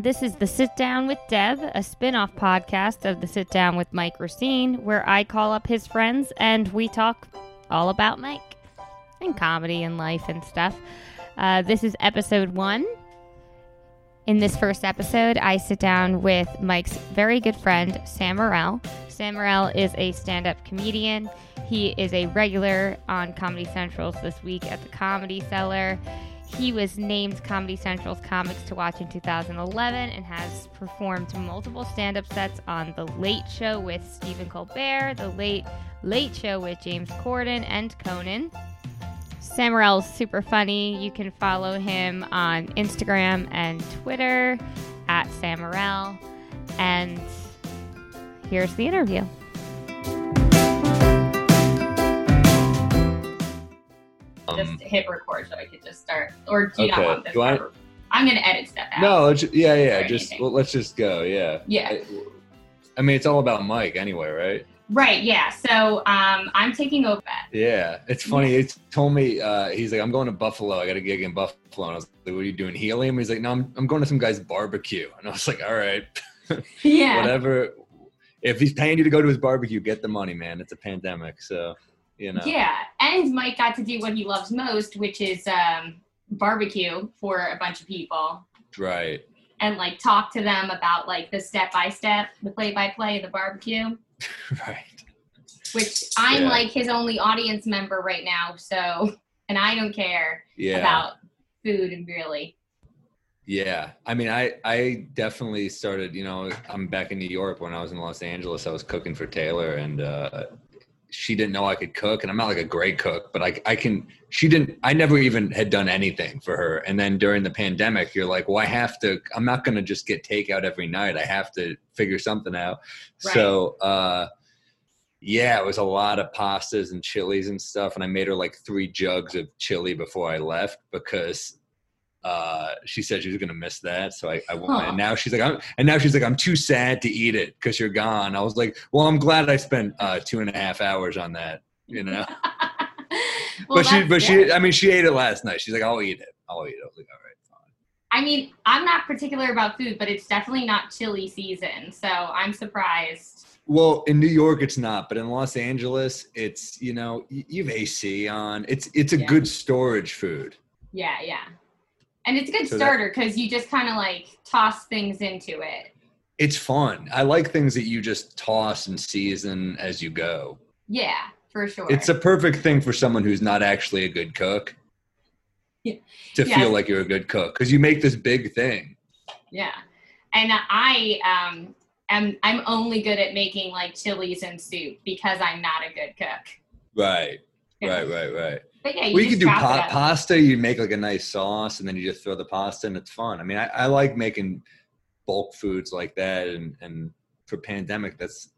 everyone. This is the Sit Down with Deb, a spin off podcast of the Sit Down with Mike Recine, where I call up his friends and we talk all about Mike and comedy and life and stuff. Uh, this is episode one. In this first episode, I sit down with Mike's very good friend, Sam Morril. Sam Morril is a stand up comedian. He is a regular on Comedy Central's this week at the Comedy Cellar. He was named Comedy Central's Comics to Watch in 2011 and has performed multiple stand up sets on The Late Show with Stephen Colbert, The Late Late Show with James Corden, and Conan. Sam Morril's super funny. You can follow him on Instagram and Twitter at Sam Morril. And here's the interview. Just hit record so I could just start. Or do you Okay. not want this? Do I, I'm gonna edit stuff out. No, let's, yeah, yeah. Just well, let's just go. Yeah. Yeah. I, I mean, it's all about Mike anyway, right? Right. Yeah. So um, I'm taking over. Yeah. It's funny. He told me uh, he's like, I'm going to Buffalo. I got a gig in Buffalo, and I was like, What are you doing, helium? He's like, No, I'm I'm going to some guy's barbecue, and I was like, All right, Yeah. whatever. If he's paying you to go to his barbecue, get the money, man. It's a pandemic, so you know. Yeah. And Mike got to do what he loves most, which is um, barbecue for a bunch of people Right. and like talk to them about like the step by step, the play by play of the barbecue. Right. Which I'm Yeah. like his only audience member right now. So, and I don't care Yeah. about food and really. Yeah, I mean, I I definitely started. You know, I'm back in New York. When I was in Los Angeles, I was cooking for Taylor, and uh, she didn't know I could cook. And I'm not like a great cook, but I I can. She didn't. I never even had done anything for her. And then during the pandemic, you're like, well, I have to. I'm not going to just get takeout every night. I have to figure something out. Right. So. uh yeah, it was a lot of pastas and chilies and stuff, and I made her like three jugs of chili before I left because uh, she said she was gonna miss that. So I, I went, Huh. and now she's like, I'm, and now she's like, I'm too sad to eat it because you're gone. I was like, well, I'm glad I spent uh, two and a half hours on that, you know. Well, but she, but good. she, I mean, she ate it last night. She's like, I'll eat it. I'll eat it. I was like, all right, fine. I mean, I'm not particular about food, but it's definitely not chili season, so I'm surprised. Well, in New York, it's not, but in Los Angeles, it's you know, you have AC on. It's it's a Yeah. good storage food. Yeah, yeah. And it's a good So starter because you just kind of like toss things into it. It's fun. I like things that you just toss and season as you go. Yeah, for sure. It's a perfect thing for someone who's not actually a good cook. Yeah. To Yeah. feel like you're a good cook because you make this big thing. yeah. And I um am I'm only good at making like chilies and soup because I'm not a good cook. Right. Yeah. Right. Right. Right. But yeah, you well, you can do pa- pasta. You make like a nice sauce, and then you just throw the pasta, and it's fun. I mean, I, I like making bulk foods like that, and and for pandemic, that's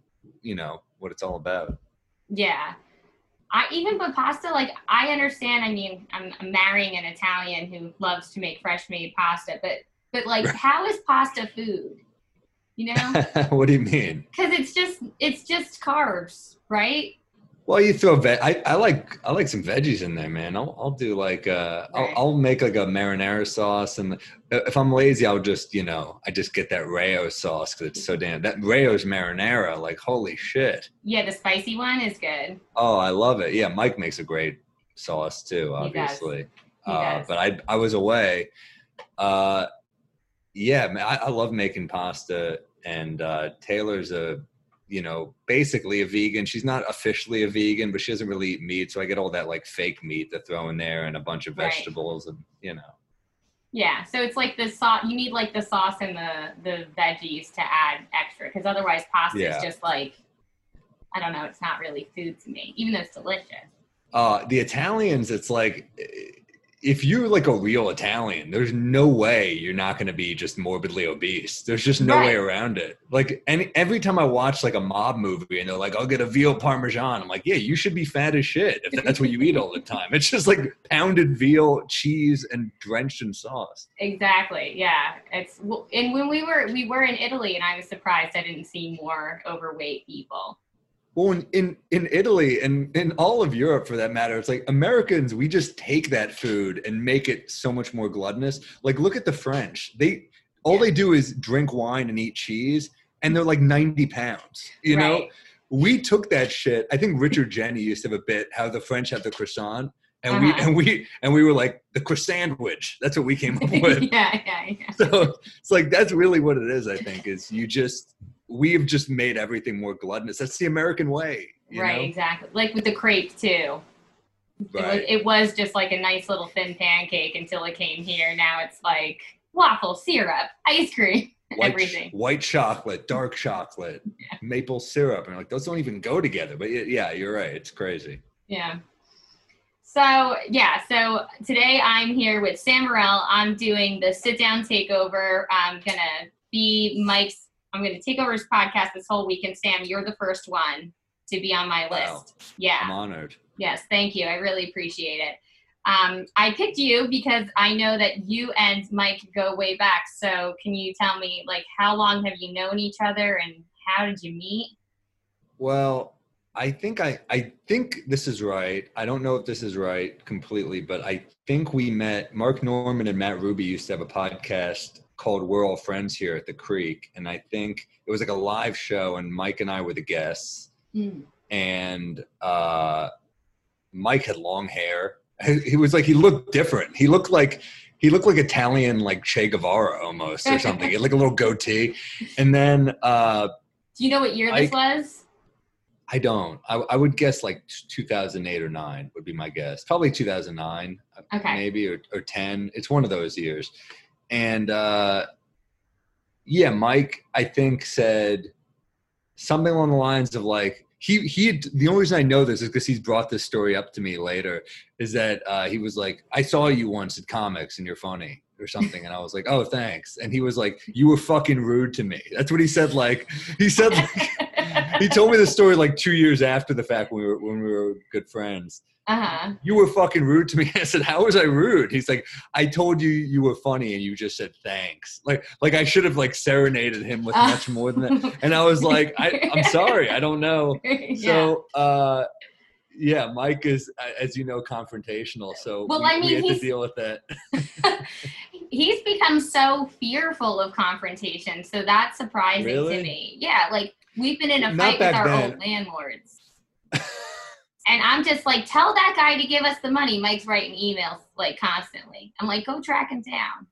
you know what it's all about. Yeah. I even with pasta, like I understand. I mean, I'm, I'm marrying an Italian who loves to make fresh made pasta, but but like, how is pasta food? You know, what do you mean? because it's just it's just carbs, right? Well, you throw ve- I, I like I like some veggies in there, man. I'll I'll do like uh Right. I'll, I'll make like a marinara sauce, and if I'm lazy, I'll just you know I just get that Rao's sauce because it's so damn that Rao's marinara. Like holy shit! Yeah, the spicy one is good. Oh, I love it. Yeah, Mike makes a great sauce too, He does. obviously. He Uh, does. but I I was away. Uh, yeah, man, I, I love making pasta, and uh, Taylor's a you know basically a vegan. She's not officially a vegan, but she doesn't really eat meat, so I get all that like fake meat to throw in there and a bunch of Right. vegetables, and you know. Yeah, so it's like the sauce. You need like the sauce and the the veggies to add extra, because otherwise pasta Yeah. is just like I don't know. It's not really food to me, even though it's delicious. Uh, the Italians, it's like if you're like a real Italian, there's no way you're not going to be just morbidly obese. There's just no way around it. Like, any every time I watch like a mob movie and they're like, "I'll get a veal parmesan," I'm like, "Yeah, you should be fat as shit if that's what you eat all the time." It's just like pounded veal, cheese, and drenched in sauce. Exactly. Yeah. It's and when we were we were in Italy, and I was surprised I didn't see more overweight people. Well, in, in in Italy and in all of Europe, for that matter, it's like Americans. We just take that food and make it so much more gluttonous. Like, look at the French. They all they do is drink wine and eat cheese, and they're like 90 pounds. You know, we took that shit. I think Richard Jeni used to have a bit how the French have the croissant. And we Uh-huh. and we and we were like the croissant sandwich. That's what we came up with. yeah, yeah, yeah. so it's like that's really what it is. I think is you just we have just made everything more gluttonous. That's the American way. you right, know? exactly. Like with the crepe too. It, was, Right. it was just like a nice little thin pancake until it came here. Now it's like waffle, syrup, ice cream, White, everything. white chocolate, dark chocolate, maple syrup, and like those don't even go together. But yeah, you're right. It's crazy. Yeah. So yeah, so today I'm here with Sam Morril. I'm doing the sit down takeover. I'm gonna be Mike's. I'm gonna take over his podcast this whole week. And Sam, you're the first one to be on my Wow. list. Yeah. I'm honored. Yes, thank you. I really appreciate it. Um, I picked you because I know that you and Mike go way back. So can you tell me, like, how long have you known each other and how did you meet? Well, I think I I think this is right. I don't know if this is right completely, but I think we met Mark Normand and Matt Ruby used to have a podcast called We're All Friends Here at the Creek, and I think it was like a live show, and Mike and I were the guests, and uh, Mike had long hair. He was like he looked different. He looked like he looked like Italian, like Che Guevara almost or something. He had like a little goatee, and then. uh Do you know what year this was? I don't. I, I would guess like 2008 or 9 would be my guess. Probably 2009, uh, Okay. maybe, or, or 10. It's one of those years. And uh, yeah, Mike, I think, said something along the lines of like, he, he had, the only reason I know this is because he's brought this story up to me later is that uh, he was like, I saw you once at comics and you're funny or something. And I was like, oh, thanks. And he was like, you were fucking rude to me. That's what he said. Like, he said, like, he told me the story like two years after the fact when we were when we were good friends. Uh huh. You were fucking rude to me. I said, "How was I rude?" He's like, "I told you you were funny, and you just said thanks." Like, like I should have like serenaded him with Uh. much more than that. And I was like, I, "I'm sorry, I don't know." yeah. So, uh, yeah, Mike is, as you know, confrontational. So Well, we, I mean, we had to deal with that. He's become so fearful of confrontation, so that's surprising Really? to me. Yeah, like we've been in a Not fight with our then. old landlords. and I'm just like, tell that guy to give us the money. Mike's writing emails like constantly. I'm like, go track him down.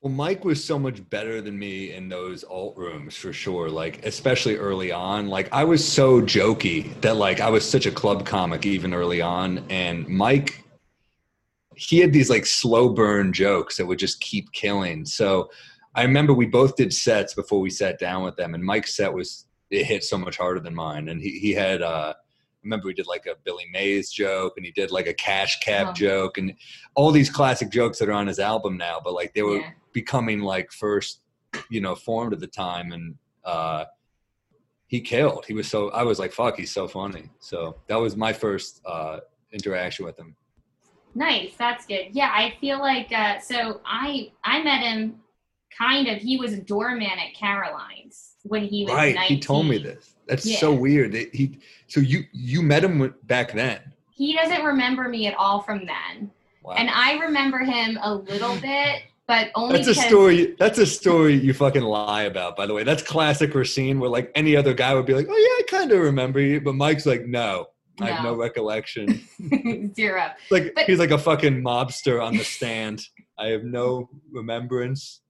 Well, Mike was so much better than me in those alt rooms for sure. Like, especially early on. Like, I was so jokey that, like, I was such a club comic even early on. And Mike, he had these like slow burn jokes that would just keep killing. So I remember we both did sets before we sat down with them. And Mike's set was, it hit so much harder than mine. And he, he had, uh, I remember we did like a Billy Mays joke and he did like a cash cab Oh. joke and all these classic jokes that are on his album now, but like they were Yeah. becoming like first, you know, formed at the time. And uh, he killed. He was so, I was like, fuck, he's so funny. So that was my first uh, interaction with him. Nice, that's good. Yeah, I feel like uh, so. I I met him kind of. He was a doorman at Caroline's when he was Right. 19. He told me this. That's Yeah. so weird. That He, so you, you met him back then. He doesn't remember me at all from then, Wow. and I remember him a little bit, but only That's a story. That's a story you fucking lie about. By the way, that's classic Recine, where like any other guy would be like, "Oh yeah, I kind of remember you," but Mike's like, "No, I have no No. recollection." zero. like But- he's like a fucking mobster on the stand. I have no remembrance.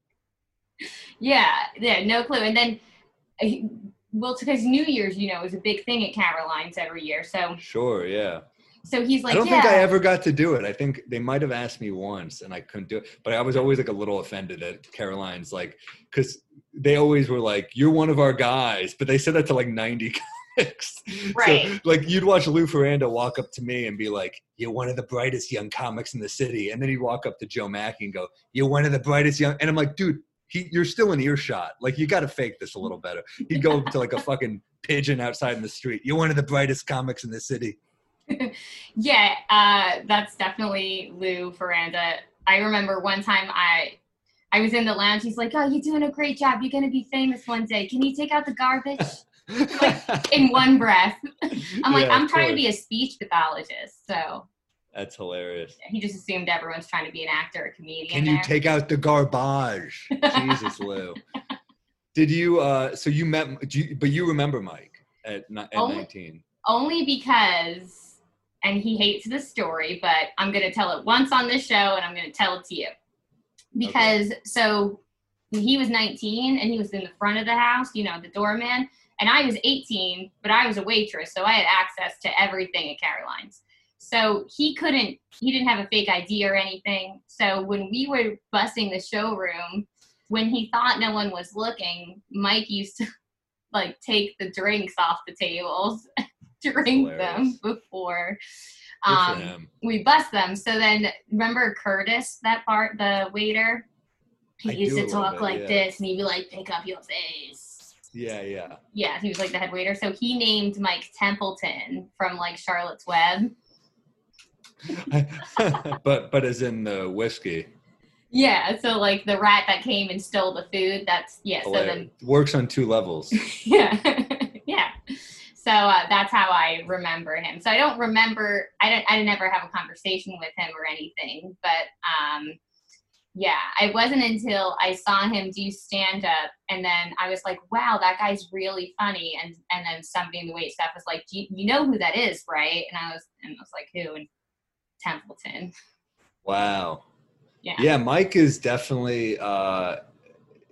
Yeah, yeah, no clue. And then, he- well, because New Year's, you know, is a big thing at Caroline's every year. So, Sure, yeah. so he's like, I don't yeah. think I ever got to do it. I think they might have asked me once, and I couldn't do it. But I was always like a little offended at Caroline's, like because they always were like, "You're one of our guys," but they said that to like 90 comics. Right. So, like you'd watch Lou Faranda walk up to me and be like, "You're one of the brightest young comics in the city," and then he'd walk up to Joe Machi and go, "You're one of the brightest young," and I'm like, "Dude." He, you're still in earshot. Like you got to fake this a little better. He'd go to like a fucking pigeon outside in the street. You're one of the brightest comics in the city. Yeah, uh, that's definitely Lou Faranda. I remember one time I I was in the lounge. He's like, "Oh, you're doing a great job. You're gonna be famous one day. Can you take out the garbage?" in one breath. I'm like, I'm trying to be a speech pathologist, so That's hilarious. He just assumed everyone's trying to be an actor or comedian. Can you there. take out the garbage? Jesus, Lou. Did you? uh So you met, do you, but you remember Mike at at Only- nineteen? only because and he hates this story but i'm going to tell it once on this show and i'm going to tell it to you because so he was 19 and he was in the front of the house you know the doorman and i was 18 but i was a waitress so i had access to everything at caroline's so he couldn't he didn't have a fake id or anything so when we were busing the showroom when he thought no one was looking mike used to like take the drinks off the tables drink them before um, we bust them. So then, remember Curtis, that part, the waiter? He I used to talk bit, like yeah. this, and he'd be like, "Pick up your face." Yeah, yeah. Yeah, he was like the head waiter. So he named Mike Templeton from like Charlotte's Web. but but as in the whiskey, Yeah, so like the rat that came and stole the food. That's yeah. So then works on two levels. yeah yeah so uh, that's how i remember him so i don't remember i don't. i didn't have a conversation with him or anything but um yeah it wasn't until i saw him do stand up and then i was like wow that guy's really funny and and then somebody in the wait staff was like do you, you know who that is right and i was and i was like who and templeton Wow. yeah Yeah, Mike is definitely uh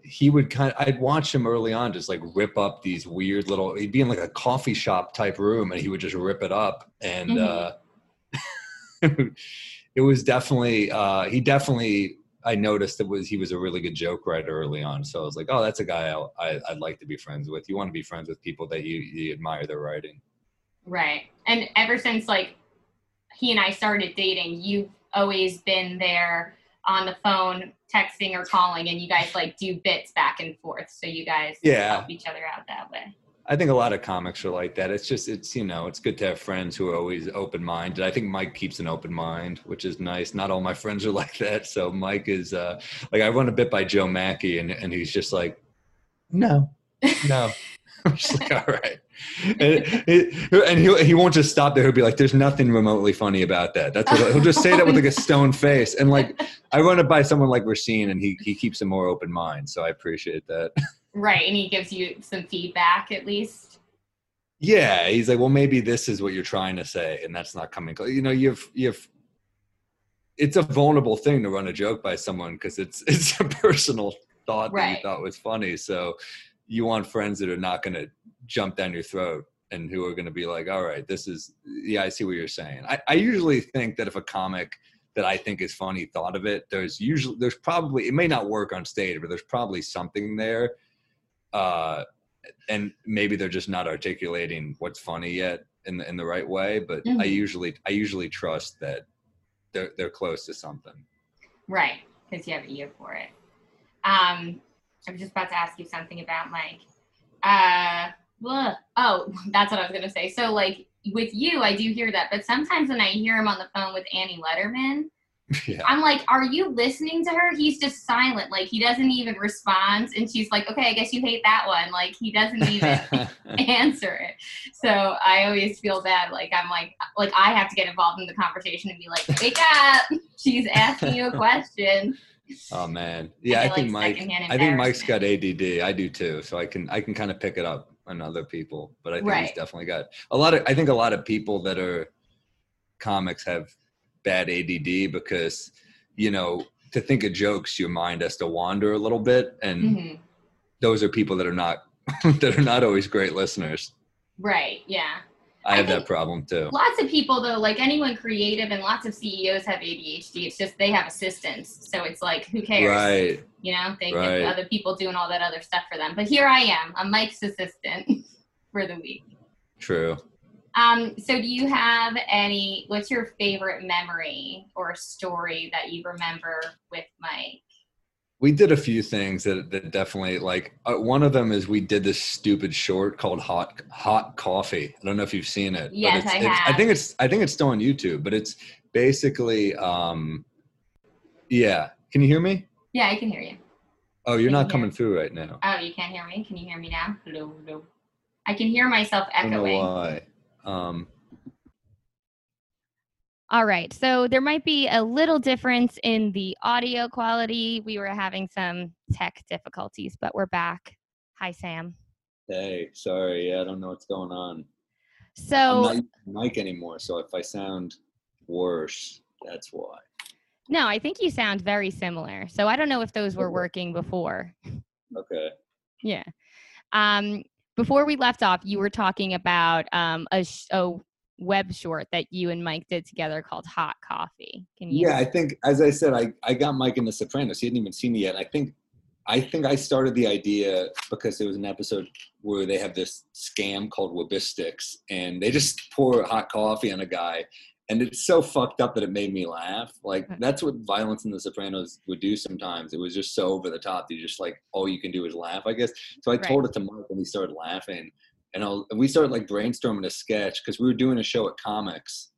he would kind of I'd watch him early on just like rip up these weird little he'd be in like a coffee shop type room and he would just rip it up and Mhm. uh it was definitely uh he definitely I noticed it was he was a really good joke writer early on so I was like oh that's a guy I, I I'd like to be friends with you want to be friends with people that you you admire their writing Right. And ever since like he and I started dating, you've always been there on the phone, texting or calling, and you guys like do bits back and forth. So you guys Yeah. help each other out that way. I think a lot of comics are like that. It's just it's you know it's good to have friends who are always open minded. I think Mike keeps an open mind, which is nice. Not all my friends are like that. So Mike is uh like I run a bit by Joe Machi and and he's just like, no, no. I'm just like all right, and, and he he won't just stop there. He'll be like, "There's nothing remotely funny about that." That's what he'll just say that with like a stone face. And like I run it by someone like Recine, and he he keeps a more open mind. So I appreciate that. Right. And he gives you some feedback at least. Yeah, he's like, well, maybe this is what you're trying to say, and that's not coming. close. You know, you've you've. It's a vulnerable thing to run a joke by someone because it's it's a personal thought that you thought was funny. So you want friends that are not going to jump down your throat and who are going to be like, all right, this is yeah, I see what you're saying. I, I usually think that if a comic that I think is funny thought of it, there's usually there's probably it may not work on stage, but there's probably something there. Uh, and maybe they're just not articulating what's funny yet in the in the right way. But I Mhm. usually I usually trust that they're they're close to something. Right. Because you have an ear for it. Um, I was just about to ask you something about like, Uh, ugh. oh, that's what I was going to say. So, like, with you, I do hear that. But sometimes when I hear him on the phone with Annie Lederman, yeah. I'm like, are you listening to her? He's just silent. Like, he doesn't even respond. And she's like, okay, I guess you hate that one. Like, he doesn't even answer it. So I always feel bad. Like, I'm like, like I have to get involved in the conversation and be like, wake up. She's asking you a question. Oh man. Yeah, I, get, think like, Mike. I think Mike's got. ADD. I do too. So I can I can kind of pick it up on other people. But I think he's definitely got a lot of I think a lot of people that are comics have bad ADD because, you know, to think of jokes, your mind has to wander a little bit. And Mhm. those are people that are not that are not always great listeners. Right. Yeah. I I have that problem too. Lots of people, though, like anyone creative and lots of CEOs have ADHD. It's just they have assistants. So it's like, who cares? Right. You know, they Right. get other people doing all that other stuff for them. But here I am, I'm Mike's assistant for the week. True. Um, so do you have any, what's your favorite memory or story that you remember with Mike? We did a few things that, that definitely like uh, one of them is we did this stupid short called hot hot coffee. I don't know if you've seen it. but Yes, it's, I it's, I think it's I think it's still on YouTube, but it's basically um yeah. Can you hear me? Yeah, I can hear you. Oh, you're Can not you coming through right now. Oh, you can't hear me? Can you hear me now? Hello, hello. I can hear myself I don't know echoing. why. Um All right. So there might be a little difference in the audio quality. We were having some tech difficulties, but we're back. Hi, Sam. Hey, sorry. Yeah, I don't know what's going on. I'm So not using mic anymore, so if I sound worse, that's why. no, I think you sound very similar. So I don't know if those were working before. Okay. Yeah. Um, before we left off, you were talking about um, a, sh- a web short that you and Mike did together called Hot Coffee. Can you? Yeah, I think as I said, I, I got Mike in The Sopranos. He hadn't even seen it yet. I think I think I started the idea because there was an episode where they have this scam called Wabistics, and they just pour hot coffee on a guy, and it's so fucked up that it made me laugh. Like that's what violence in The Sopranos would do sometimes. It was just so over the top. You just like all you can do is laugh, I guess. So I Right. told it to Mike, and he started laughing, and, I'll, and we started like brainstorming a sketch because we were doing a show at Comics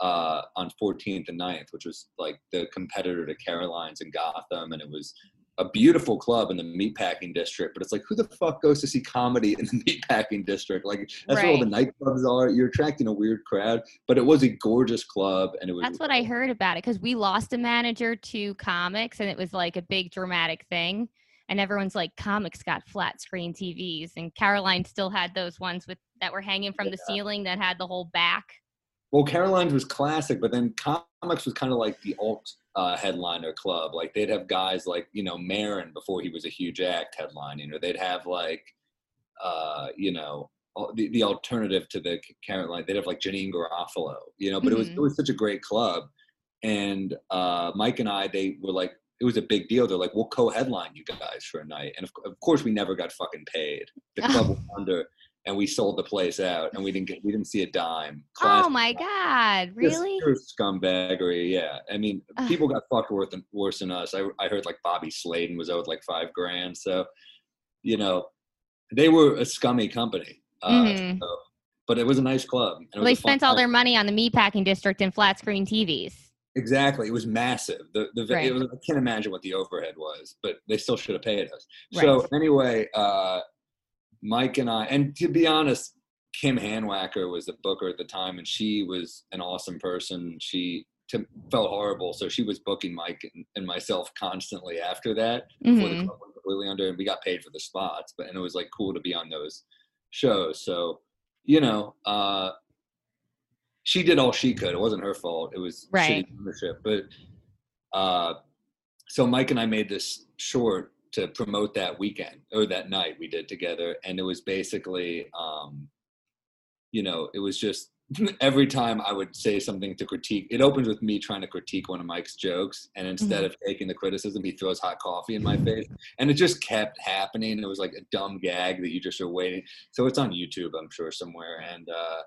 uh, on 14th and 9th, which was like the competitor to Caroline's in Gotham, and it was a beautiful club in the meatpacking district. But it's like, who the fuck goes to see comedy in the meatpacking district? Like that's where all the nightclubs are. You're attracting a weird crowd, but it was a gorgeous club, and it was. That's what I heard about it because we lost a manager to comics and it was like a big dramatic thing. And everyone's like, comics got flat screen TVs, and Caroline still had those ones with that were hanging from the ceiling that had the whole back. Well, Caroline's was classic, but then comics was kind of like the alt uh, headliner club. Like they'd have guys like you know Maron before he was a huge act headlining, or they'd have like uh, you know the, the alternative to the Caroline. They'd have like Janeane Garofalo, you know. But it was it Mhm. was such a great club, and uh, Mike and I they were like it was a big deal. They're like, we'll co-headline you guys for a night, and of, of course we never got fucking paid. The club went under, and we sold the place out, and we didn't get we didn't see a dime. Oh my God, really? scumbaggery. Yeah, I mean, Ugh. people got fucked worse than worse than us. I I heard like Bobby Slayton was owed like five grand. So, you know, they were a scummy company. Uh, Mhm. so- but it was a nice club. was they spent all their money on the meatpacking district and flat screen TVs. Exactly. It was massive. The the Right. it was, I can't imagine what the overhead was, but they still should have paid us. Right. So anyway, uh, Mike and I, and to be honest, Kim Hanwacker was the booker at the time, and she was an awesome person. She to, felt horrible, so she was booking Mike and, and myself constantly after that. Before the Mhm. club went completely under, and we got paid for the spots, but and it was like cool to be on those shows. So you know, uh, she did all she could. It wasn't her fault. It was Right. ownership, but uh, so Mike and I made this short to promote that weekend or that night we did together, and it was basically, um, you know, it was just every time I would say something to critique. It opens with me trying to critique one of Mike's jokes, and instead of taking the criticism, he throws hot coffee in my face, and it just kept happening. It was like a dumb gag that you just are waiting. So it's on YouTube, I'm sure somewhere, and. uh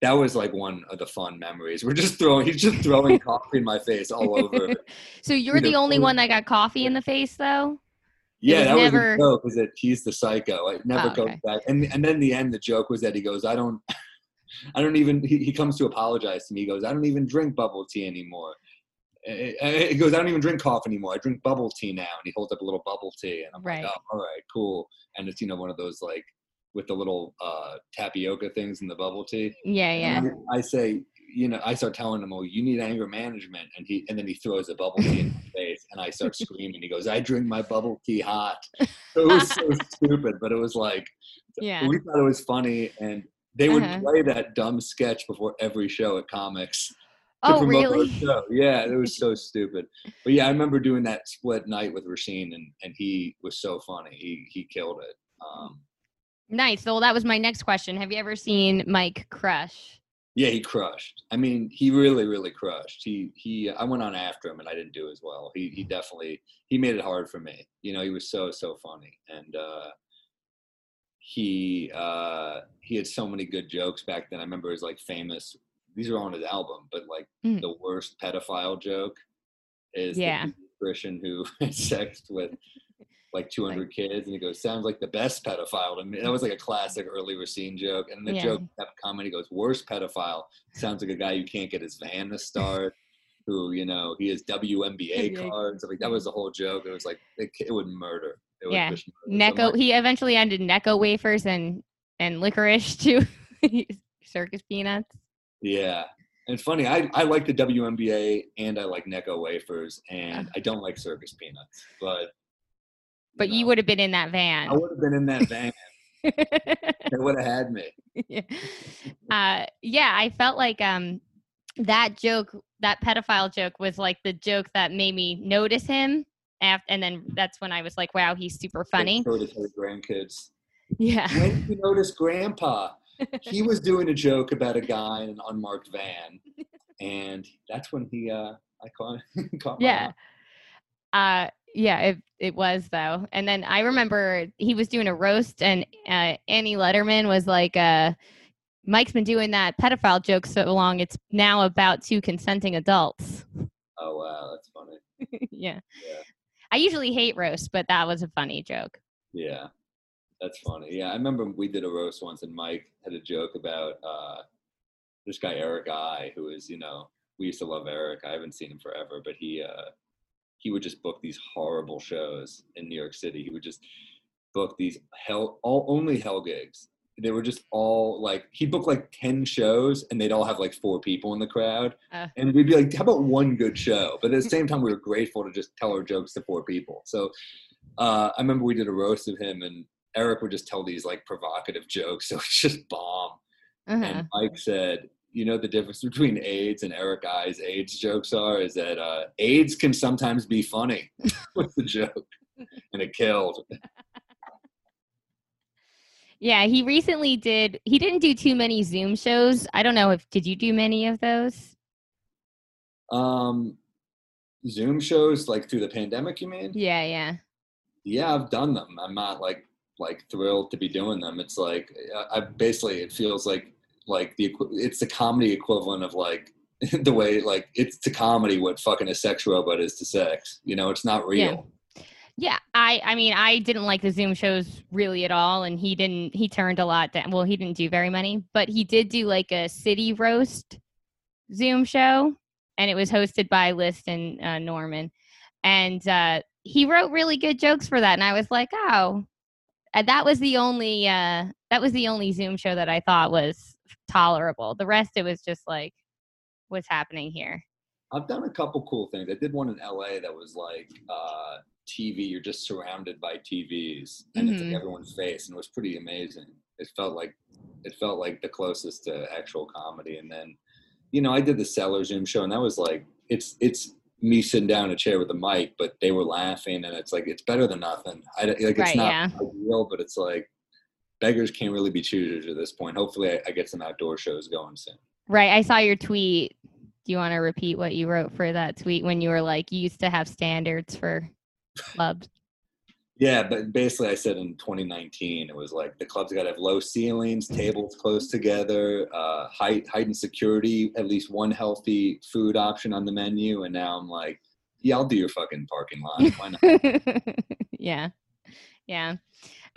that was like one of the fun memories. We're just throwing, he's just throwing coffee in my face all over. so you're Either the only one that got coffee in the face, though. Yeah, that never- was a joke. Is that he's the psycho? It never Oh, goes okay. back. And and then the end, the joke was that he goes, I don't, I don't even. He, he comes to apologize to me. He goes, I don't even drink bubble tea anymore. He goes, I don't even drink coffee anymore. I drink bubble tea now. And he holds up a little bubble tea, and I'm Right. like, oh, all right, cool. And it's you know one of those like with the little uh, tapioca things in the bubble tea. Yeah, yeah. And I, say, you know, I start telling him, "Oh, you need anger management," and he, and then he throws a bubble tea in my face, and I start screaming. He goes, "I drink my bubble tea hot." So it was so stupid, but it was like, Yeah. we thought it was funny, and they would Uh-huh. play that dumb sketch before every show at comics. Oh, really? Yeah, it was so stupid. But yeah, I remember doing that split night with Recine, and and he was so funny. He he killed it. Um, Nice. Well, that was my next question. Have you ever seen Mike crush? Yeah, he crushed. I mean, he really, really crushed. He he. I went on after him, and I didn't do as well. He he definitely he made it hard for me. You know, he was so so funny, and uh, he uh, he had so many good jokes back then. I remember his like famous. These are on his album, but like Mm. the worst pedophile joke is the Yeah. Christian who had sex with like 200 kids and he goes sounds like the best pedophile to me that was like a classic early Recine joke and the Yeah. joke kept coming he goes worst pedophile sounds like a guy who can't get his van to start who you know he has WNBA NBA cards like that was the whole joke it was like it, it would murder it Yeah. murder. So Necco. He eventually ended Necco wafers and and licorice too. Circus peanuts. Yeah. And it's funny, I, I like the WNBA and I like Necco wafers and I don't like circus peanuts. But But you know, would have been in that van. I would have been in that van. they would have had me. yeah. Uh, yeah, I felt like um that joke, that pedophile joke was like the joke that made me notice him. After, and then that's when I was like, wow, he's super funny. It grandkids. Yeah. When you notice Grandpa? He was doing a joke about a guy in an unmarked van, and that's when he uh I caught caught my Yeah. Uh yeah, it it was though. And then I remember he was doing a roast and uh, Annie Lederman was like uh Mike's been doing that pedophile joke so long it's now about two consenting adults. Oh wow, that's funny. yeah. Yeah. I usually hate roast, but that was a funny joke. Yeah, that's funny. Yeah, I remember we did a roast once, and Mike had a joke about uh, this guy Eric I, who is you know we used to love Eric. I haven't seen him forever, but he uh, he would just book these horrible shows in New York City. He would just book these hell all only hell gigs. They were just all like he booked like ten shows, and they'd all have like four people in the crowd, Uh. and we'd be like, "How about one good show?" But at the same time, we were grateful to just tell our jokes to four people. So uh, I remember we did a roast of him, and Eric would just tell these like provocative jokes. So it's just bomb. Uh-huh. And Mike said, "You know the difference between AIDS and Eric I's AIDS jokes are is that uh, AIDS can sometimes be funny." was the joke, and it killed. Yeah, he recently did he didn't do too many Zoom shows. I don't know if did you do many of those? Um, Zoom shows like through the pandemic, you mean? Yeah, yeah. yeah i've done them i'm not like like thrilled to be doing them it's like I basically it feels like like the it's the comedy equivalent of like the way like it's to comedy what fucking a sex robot is to sex you know it's not real Yeah, I I mean I didn't like the Zoom shows really at all, and he didn't. He turned a lot down. Well, he didn't do very many, but he did do like a city roast Zoom show, and it was hosted by List and uh, Normand, and uh, he wrote really good jokes for that, and I was like, oh, and that was the only uh, that was the only Zoom show that I thought was tolerable. The rest, it was just like, what's happening here? i've done a couple cool things i did one in la that was like uh tv you're just surrounded by tvs and it's Mhm. like everyone's face and it was pretty amazing it felt like it felt like the closest to actual comedy and then you know i did the cellar zoom show and that was like it's it's me sitting down in a chair with a mic but they were laughing and it's like it's better than nothing i like it's Right, not yeah. ideal but it's like beggars can't really be choosers at this point hopefully I, I get some outdoor shows going soon Right. I saw your tweet. Do you want to repeat what you wrote for that tweet when you were like, you used to have standards for clubs? Yeah, but basically, I said in 2019, it was like the clubs got to have low ceilings, tables close together, uh, height, height and security, at least one healthy food option on the menu. And now I'm like, yeah, I'll do your fucking parking lot. Why not? yeah. Yeah.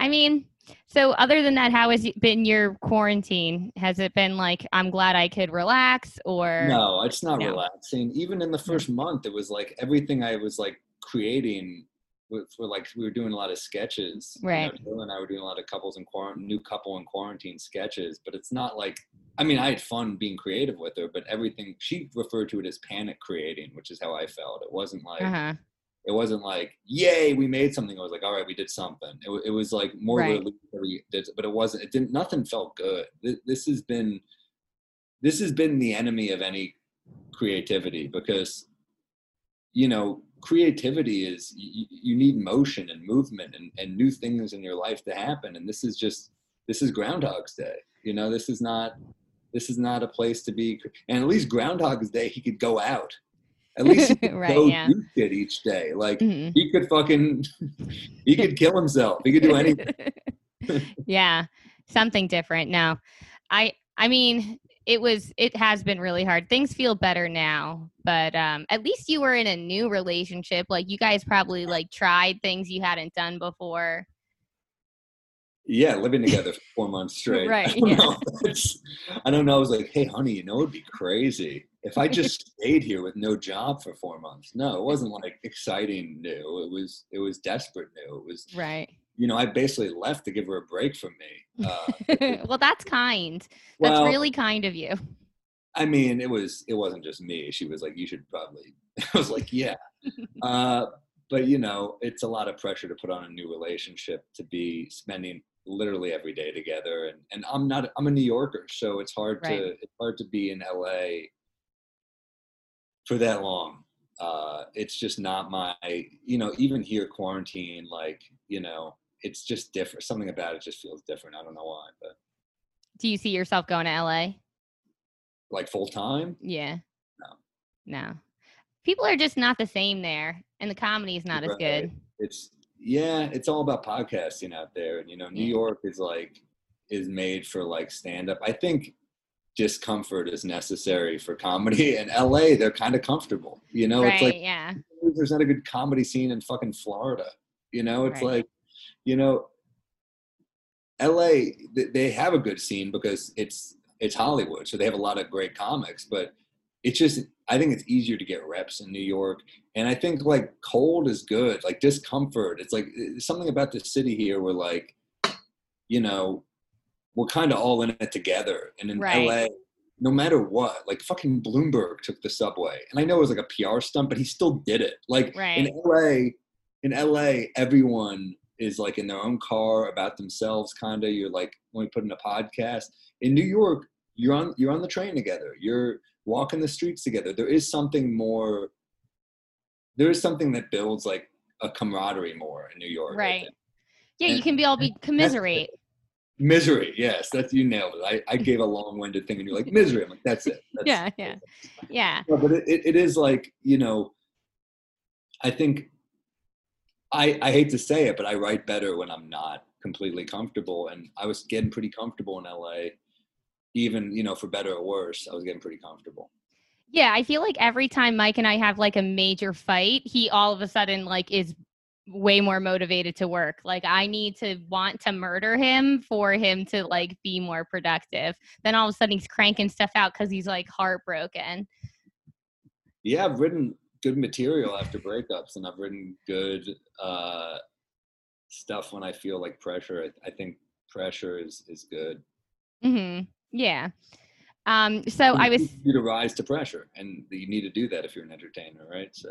I mean, so other than that, how has it been your quarantine? Has it been like, I'm glad I could relax or? no, it's not No. relaxing. Even in the first month, it was like everything I was like creating. With, for like we were doing a lot of sketches. you know, Right. And I were doing a lot of couples in quarantine, new couple in quarantine sketches. But it's not like I mean, I had fun being creative with her, but everything she referred to it as panic creating, which is how I felt. It wasn't like Uh-huh. It wasn't like yay we made something. I was like all right we did something. It, it was like more Right. we did, but it wasn't. It didn't. Nothing felt good. This, this has been this has been the enemy of any creativity because you know creativity is you, you need motion and movement and, and new things in your life to happen and this is just this is groundhog's day you know this is not this is not a place to be and at least groundhog's day he could go out at least he could Right, go yeah. do shit each day like Mhm. he could fucking he could kill himself he could do anything yeah something different no i i mean it was it has been really hard things feel better now but um at least you were in a new relationship like you guys probably like tried things you hadn't done before Yeah, living together for four months straight. Right, I don't, yeah. know. I don't know. I was like, hey, honey, you know, it'd be crazy if I just stayed here with no job for four months. No, it wasn't like exciting new. It was, it was desperate new. It was, right you know, I basically left to give her a break from me. Uh, well that's kind that's well, really kind of you I mean, it was it wasn't just me. She was like, "You should probably." I was like, "Yeah," uh, but you know, it's a lot of pressure to put on a new relationship to be spending literally every day together, and and I'm not I'm a New Yorker, so it's hard Right. to it's hard to be in LA for that long. Uh, it's just not my you know even here quarantine like you know it's just different. Something about it just feels different. I don't know why, but Do you see yourself going to LA? like full time. Yeah. No. No. People are just not the same there, and the comedy is not as good. it's yeah it's all about podcasting out there and you know new york is like is made for like stand up i think discomfort is necessary for comedy and la they're kind of comfortable you know right? it's like yeah. there's not a good comedy scene in fucking florida you know it's Right. like you know LA they have a good scene because it's it's hollywood so they have a lot of great comics but it's just i think it's easier to get reps in new york and i think like cold is good like discomfort it's like it's something about the city here where like you know we're kind of all in it together and in Right. la no matter what like fucking bloomberg took the subway and i know it was like a pr stunt but he still did it like Right. in la in la everyone is like in their own car about themselves kind of you're like when we put in a podcast in new york you're on you're on the train together you're walking the streets together there is something more there is something that builds like a camaraderie more in new york Right. Yeah, you can be all be commiserate. Misery. Yes that's you nailed it. I, I gave a long-winded thing and you're like misery. I'm like that's it. That's, Yeah, yeah. Yeah. No, but it, it, it is like you know i think i i hate to say it but i write better when i'm not completely comfortable. And i was getting pretty comfortable in la even you know for better or worse i was getting pretty comfortable. Yeah, I feel like every time Mike and I have like a major fight, he all of a sudden like is way more motivated to work. Like I need to want to murder him for him to like be more productive. Then all of a sudden he's cranking stuff out because he's like heartbroken. yeah i've written good material after breakups and i've written good uh stuff when i feel like pressure i, I think pressure is is good hmm Yeah. Um. So I was. you to rise to pressure and you need to do that if you're an entertainer right so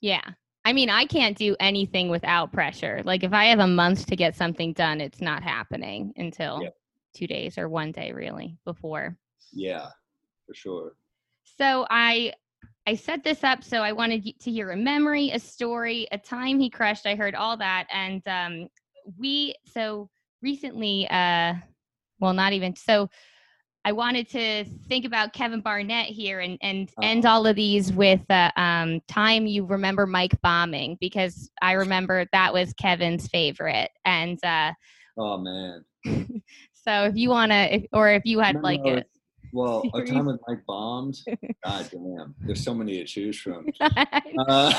Yeah. I mean, I can't do anything without pressure. Like if I have a month to get something done, it's not happening until two days or one day really before. yeah for sure So I I set this up so I wanted to hear a memory, a story, a time he crushed. I heard all that, and um, we so recently, uh, well, not even so. I wanted to think about Kevin Barnett here and and end all of these with uh, um, time you remember Mike bombing because I remember that was Kevin's favorite, and uh, oh man so if you want to, or if you had like No, a Well, a time with Mike bombed. God damn, there's so many to choose from. Uh,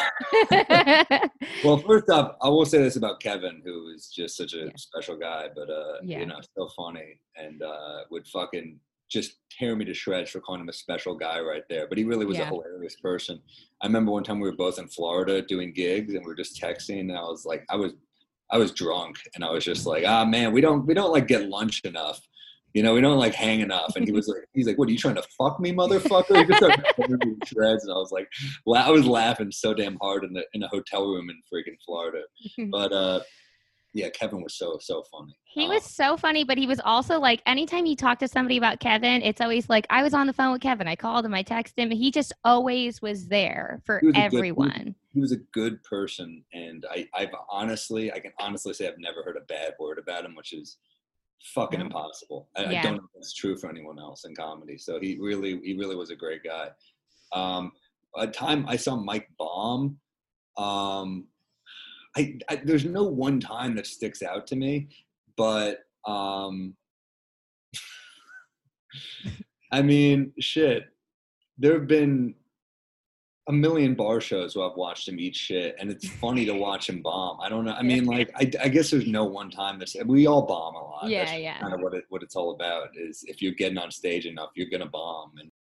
well, first off, I will say this about Kevin, who is just such a Yeah. special guy, but uh, Yeah. you know, so funny and uh, would fucking just tear me to shreds for calling him a special guy right there. But he really was a hilarious person. I remember one time we were both in Florida doing gigs, and we were just texting, and I was like, I was, I was drunk, and I was just like, ah, man, we don't, we don't like get lunch enough. You know, we don't like hang enough. And he was like, he's like, what are you trying to fuck me, motherfucker? He just started tearing me to shreds, and I was like, la- I was laughing so damn hard in the in a hotel room in freaking Florida. But uh, yeah, Kevin was so so funny. He Um, was so funny, but he was also like, anytime you talk to somebody about Kevin, it's always like, I was on the phone with Kevin. I called him, I texted him. He just always was there for He was a good- he was- everyone. he was a good person, and I I've honestly I can honestly say I've never heard a bad word about him, which is fucking impossible. I, I don't know if it's true for anyone else in comedy. So he really he really was a great guy. Um, a time I saw Mike Baum. Um, I, I there's no one time that sticks out to me, but um, I mean, shit. There have been a million bar shows where I've watched him eat shit, and it's funny to watch him bomb. I don't know. I mean, like, I, I guess there's no one time that's we all bomb a lot. Yeah, That's yeah. Kind of what it what it's all about is if you're getting on stage enough, you're gonna bomb, and